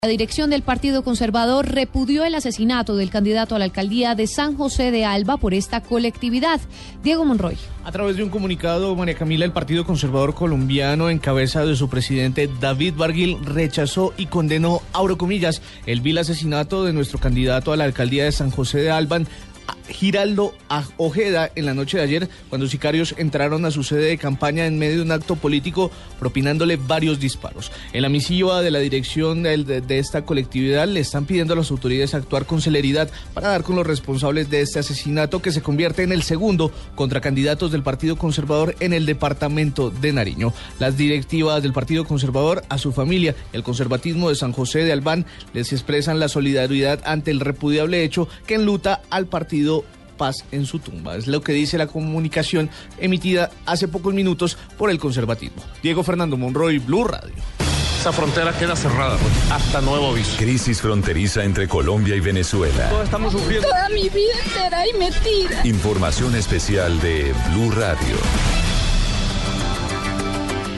La dirección del Partido Conservador repudió el asesinato del candidato a la alcaldía de San José de Alba por esta colectividad. Diego Monroy. A través de un comunicado, María Camila, el Partido Conservador Colombiano, en cabeza de su presidente David Barguil, rechazó y condenó, abro comillas, el vil asesinato de nuestro candidato a la alcaldía de San José de Alba, Giraldo Ojeda en la noche de ayer cuando sicarios entraron a su sede de campaña en medio de un acto político propinándole varios disparos. En la misiva de la dirección de, esta colectividad le están pidiendo a las autoridades actuar con celeridad para dar con los responsables de este asesinato que se convierte en el segundo contra candidatos del Partido Conservador en el departamento de Nariño. Las directivas del Partido Conservador a su familia, el conservatismo de San José de Albán, les expresan la solidaridad ante el repudiable hecho que enluta al partido paz en su tumba. Es lo que dice la comunicación emitida hace pocos minutos por el conservatismo. Diego Fernando Monroy, Blue Radio. Esa frontera queda cerrada pues, hasta nuevo aviso. Crisis fronteriza entre Colombia y Venezuela. Todos estamos sufriendo. Toda mi vida entera y metida. Información especial de Blue Radio.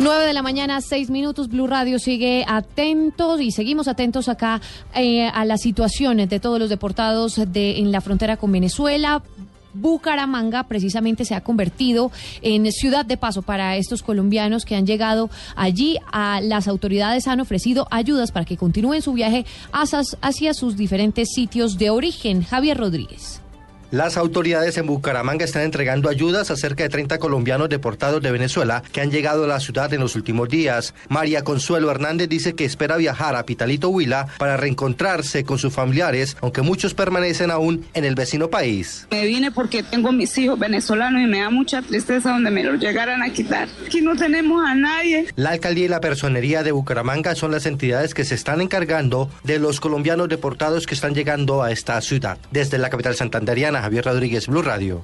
9 de la mañana, 6 minutos. Blue Radio sigue atentos y seguimos atentos acá eh, a las situaciones de todos los deportados de, en la frontera con Venezuela. Bucaramanga precisamente se ha convertido en ciudad de paso para estos colombianos que han llegado allí. A las autoridades han ofrecido ayudas para que continúen su viaje hacia, hacia sus diferentes sitios de origen. Javier Rodríguez. Las autoridades en Bucaramanga están entregando ayudas a cerca de 30 colombianos deportados de Venezuela que han llegado a la ciudad en los últimos días. María Consuelo Hernández dice que espera viajar a Pitalito Huila para reencontrarse con sus familiares, aunque muchos permanecen aún en el vecino país. Me vine porque tengo mis hijos venezolanos y me da mucha tristeza donde me los llegaran a quitar. Aquí no tenemos a nadie. La alcaldía y la personería de Bucaramanga son las entidades que se están encargando de los colombianos deportados que están llegando a esta ciudad. Desde la capital santanderiana, Javier Rodríguez, Blue Radio.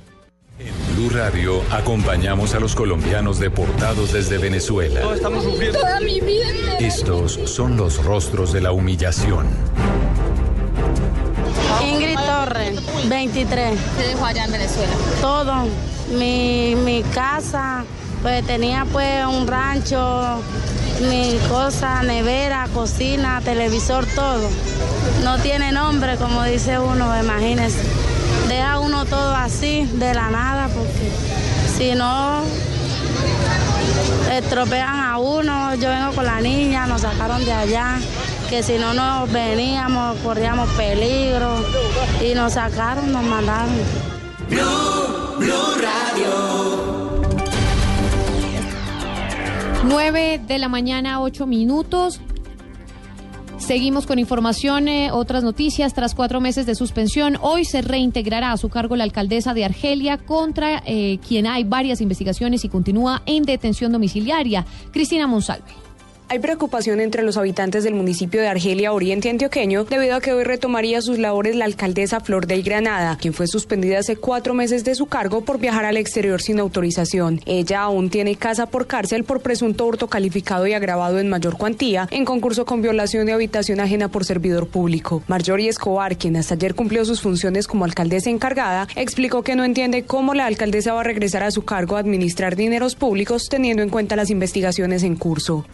En Blue Radio acompañamos a los colombianos deportados desde Venezuela. Todos estamos sufriendo. Toda mi vida. Estos son los rostros de la humillación. Ingrid Torres, 23. ¿Qué dejó allá en Venezuela? Todo. Mi, mi casa, pues tenía pues un rancho, mi cosa, nevera, cocina, televisor, todo. No tiene nombre, como dice uno, imagínese deja uno todo así, de la nada, porque si no estropean a uno, yo vengo con la niña, nos sacaron de allá, que si no nos veníamos, corríamos peligro, y nos sacaron, nos mandaron. Blue, Blue Radio. 9 de la mañana, 8 minutos. Seguimos con información, eh, otras noticias. Tras cuatro meses de suspensión, hoy se reintegrará a su cargo la alcaldesa de Argelia, contra eh, quien hay varias investigaciones y continúa en detención domiciliaria. Cristina Monsalve. Hay preocupación entre los habitantes del municipio de Argelia Oriente Antioqueño debido a que hoy retomaría sus labores la alcaldesa Flor de Granada, quien fue suspendida hace cuatro meses de su cargo por viajar al exterior sin autorización. Ella aún tiene casa por cárcel por presunto hurto calificado y agravado en mayor cuantía en concurso con violación de habitación ajena por servidor público. Marjorie Escobar, quien hasta ayer cumplió sus funciones como alcaldesa encargada, explicó que no entiende cómo la alcaldesa va a regresar a su cargo a administrar dineros públicos teniendo en cuenta las investigaciones en curso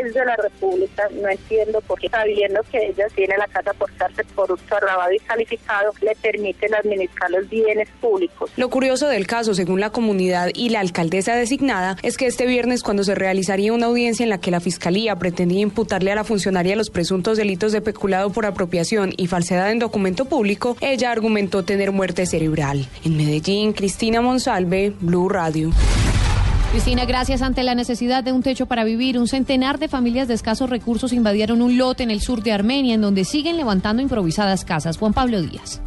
juez de la República, no entiendo por qué, sabiendo que ella tiene la casa por cárcel por uso agravado y calificado, le permiten administrar los bienes públicos. Lo curioso del caso, según la comunidad y la alcaldesa designada, es que este viernes, cuando se realizaría una audiencia en la que la Fiscalía pretendía imputarle a la funcionaria los presuntos delitos de peculado por apropiación y falsedad en documento público, ella argumentó tener muerte cerebral. En Medellín, Cristina Monsalve, Blue Radio. Cristina, gracias. Ante la necesidad de un techo para vivir, un centenar de familias de escasos recursos invadieron un lote en el sur de Armenia, en donde siguen levantando improvisadas casas. Juan Pablo Díaz.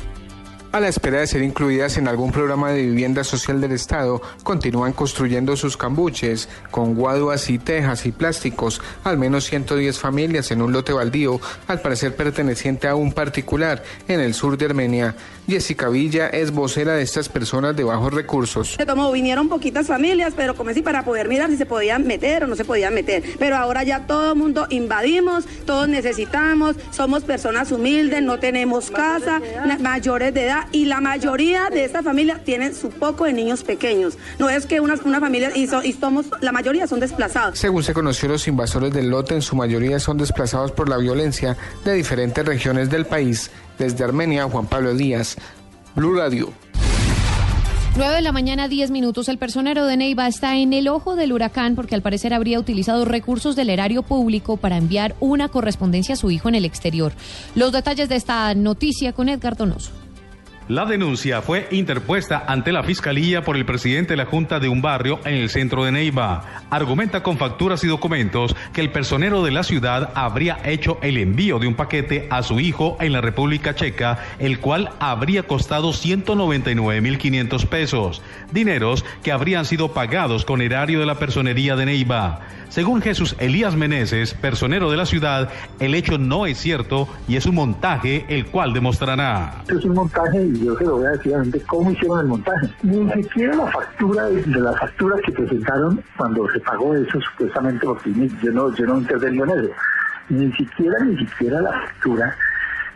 A la espera de ser incluidas en algún programa de vivienda social del Estado, continúan construyendo sus cambuches con guaduas y tejas y plásticos, al menos 110 familias en un lote baldío, al parecer perteneciente a un particular en el sur de Armenia. Jessica Villa es vocera de estas personas de bajos recursos. Como vinieron poquitas familias, pero como si para poder mirar si se podían meter o no se podían meter. Pero ahora ya todo el mundo invadimos, todos necesitamos, somos personas humildes, no tenemos casa, mayores de edad y la mayoría de esta familia tienen su poco de niños pequeños. No es que una, una familia y, y somos, la mayoría son desplazados. Según se conoció, los invasores del lote en su mayoría son desplazados por la violencia de diferentes regiones del país. Desde Armenia, Juan Pablo Díaz, Blue Radio. 9 de la mañana, 10 minutos. El personero de Neiva está en el ojo del huracán porque al parecer habría utilizado recursos del erario público para enviar una correspondencia a su hijo en el exterior. Los detalles de esta noticia con Edgar Donoso. La denuncia fue interpuesta ante la Fiscalía por el presidente de la Junta de un barrio en el centro de Neiva. Argumenta con facturas y documentos que el personero de la ciudad habría hecho el envío de un paquete a su hijo en la República Checa, el cual habría costado 199.500 pesos, dineros que habrían sido pagados con erario de la personería de Neiva. Según Jesús Elías Meneses, personero de la ciudad, el hecho no es cierto y es un montaje el cual demostrará. Es un montaje yo se lo voy a decir a cómo hicieron el montaje. Ni siquiera la factura de, las facturas que presentaron cuando se pagó eso supuestamente porque yo no, yo no intervengo en eso. Ni siquiera, ni siquiera la factura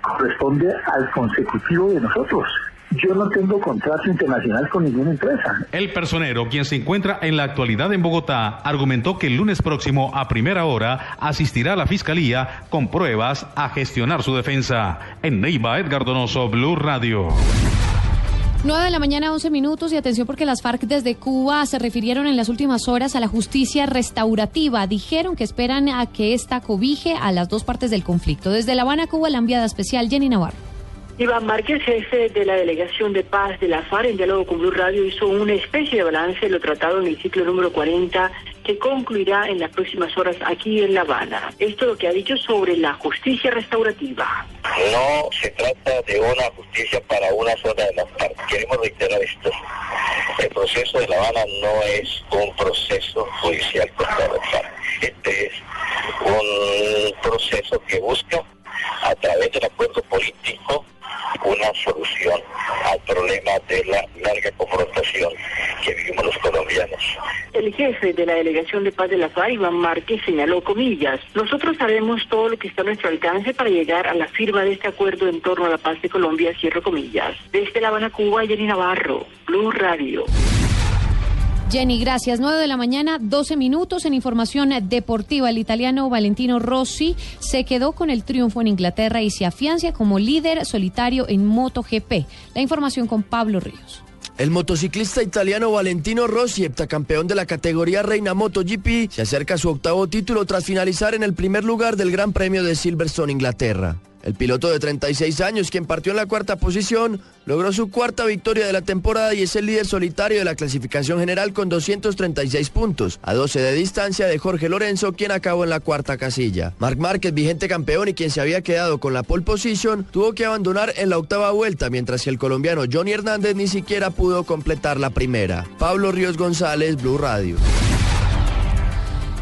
corresponde al consecutivo de nosotros. Yo no tengo contrato internacional con ninguna empresa. El personero, quien se encuentra en la actualidad en Bogotá, argumentó que el lunes próximo a primera hora asistirá a la fiscalía con pruebas a gestionar su defensa. En Neiva, Edgar Donoso, Blue Radio. 9 de la mañana, 11 minutos y atención porque las FARC desde Cuba se refirieron en las últimas horas a la justicia restaurativa. Dijeron que esperan a que esta cobije a las dos partes del conflicto. Desde La Habana, Cuba, la enviada especial Jenny Navarro. Iván Márquez, jefe de la Delegación de Paz de la FARC, en diálogo con Blue Radio, hizo una especie de balance de lo tratado en el ciclo número 40 que concluirá en las próximas horas aquí en La Habana. Esto es lo que ha dicho sobre la justicia restaurativa. No se trata de una justicia para una zona de la FARC. Queremos reiterar esto. El proceso de La Habana no es un proceso judicial contra la FARC. Este es un proceso que busca, a través del acuerdo político, una solución al problema de la larga confrontación que vivimos los colombianos. El jefe de la Delegación de Paz de la FARC, Iván Márquez, señaló comillas, nosotros haremos todo lo que está a nuestro alcance para llegar a la firma de este acuerdo en torno a la paz de Colombia, cierro comillas. Desde La Habana, Cuba, Jenny Navarro, Blue Radio. Jenny, gracias. 9 de la mañana, 12 minutos en información deportiva. El italiano Valentino Rossi se quedó con el triunfo en Inglaterra y se afiancia como líder solitario en MotoGP. La información con Pablo Ríos. El motociclista italiano Valentino Rossi, heptacampeón de la categoría Reina MotoGP, se acerca a su octavo título tras finalizar en el primer lugar del Gran Premio de Silverstone, Inglaterra. El piloto de 36 años, quien partió en la cuarta posición, logró su cuarta victoria de la temporada y es el líder solitario de la clasificación general con 236 puntos, a 12 de distancia de Jorge Lorenzo, quien acabó en la cuarta casilla. Marc Márquez, vigente campeón y quien se había quedado con la pole position, tuvo que abandonar en la octava vuelta, mientras que el colombiano Johnny Hernández ni siquiera pudo completar la primera. Pablo Ríos González, Blue Radio.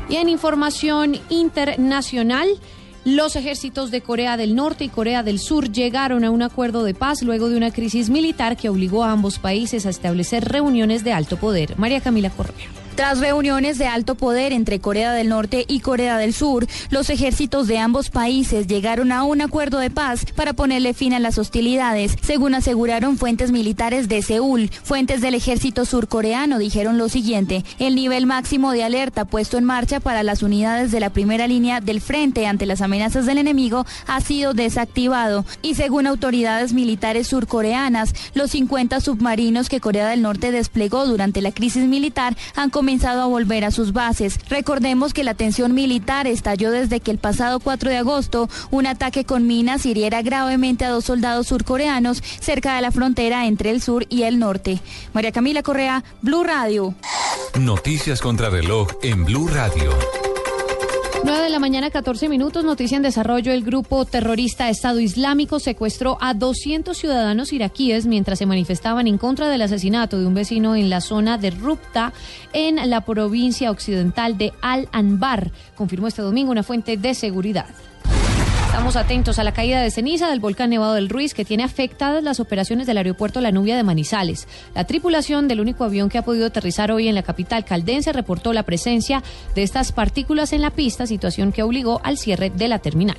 Y en información internacional, los ejércitos de Corea del Norte y Corea del Sur llegaron a un acuerdo de paz luego de una crisis militar que obligó a ambos países a establecer reuniones de alto poder. María Camila Correa. Tras reuniones de alto poder entre Corea del Norte y Corea del Sur, los ejércitos de ambos países llegaron a un acuerdo de paz para ponerle fin a las hostilidades, según aseguraron fuentes militares de Seúl. Fuentes del ejército surcoreano dijeron lo siguiente, el nivel máximo de alerta puesto en marcha para las unidades de la primera línea del frente ante las amenazas del enemigo ha sido desactivado y según autoridades militares surcoreanas, los 50 submarinos que Corea del Norte desplegó durante la crisis militar han comenzado a volver a sus bases. Recordemos que la tensión militar estalló desde que el pasado 4 de agosto un ataque con minas hiriera gravemente a dos soldados surcoreanos cerca de la frontera entre el sur y el norte. María Camila Correa, Blue Radio. Noticias contra reloj en Blue Radio. 9 de la mañana, 14 minutos. Noticia en desarrollo. El grupo terrorista Estado Islámico secuestró a 200 ciudadanos iraquíes mientras se manifestaban en contra del asesinato de un vecino en la zona de Rupta, en la provincia occidental de Al-Anbar, confirmó este domingo una fuente de seguridad. Estamos atentos a la caída de ceniza del volcán Nevado del Ruiz que tiene afectadas las operaciones del aeropuerto La Nubia de Manizales. La tripulación del único avión que ha podido aterrizar hoy en la capital caldense reportó la presencia de estas partículas en la pista, situación que obligó al cierre de la terminal.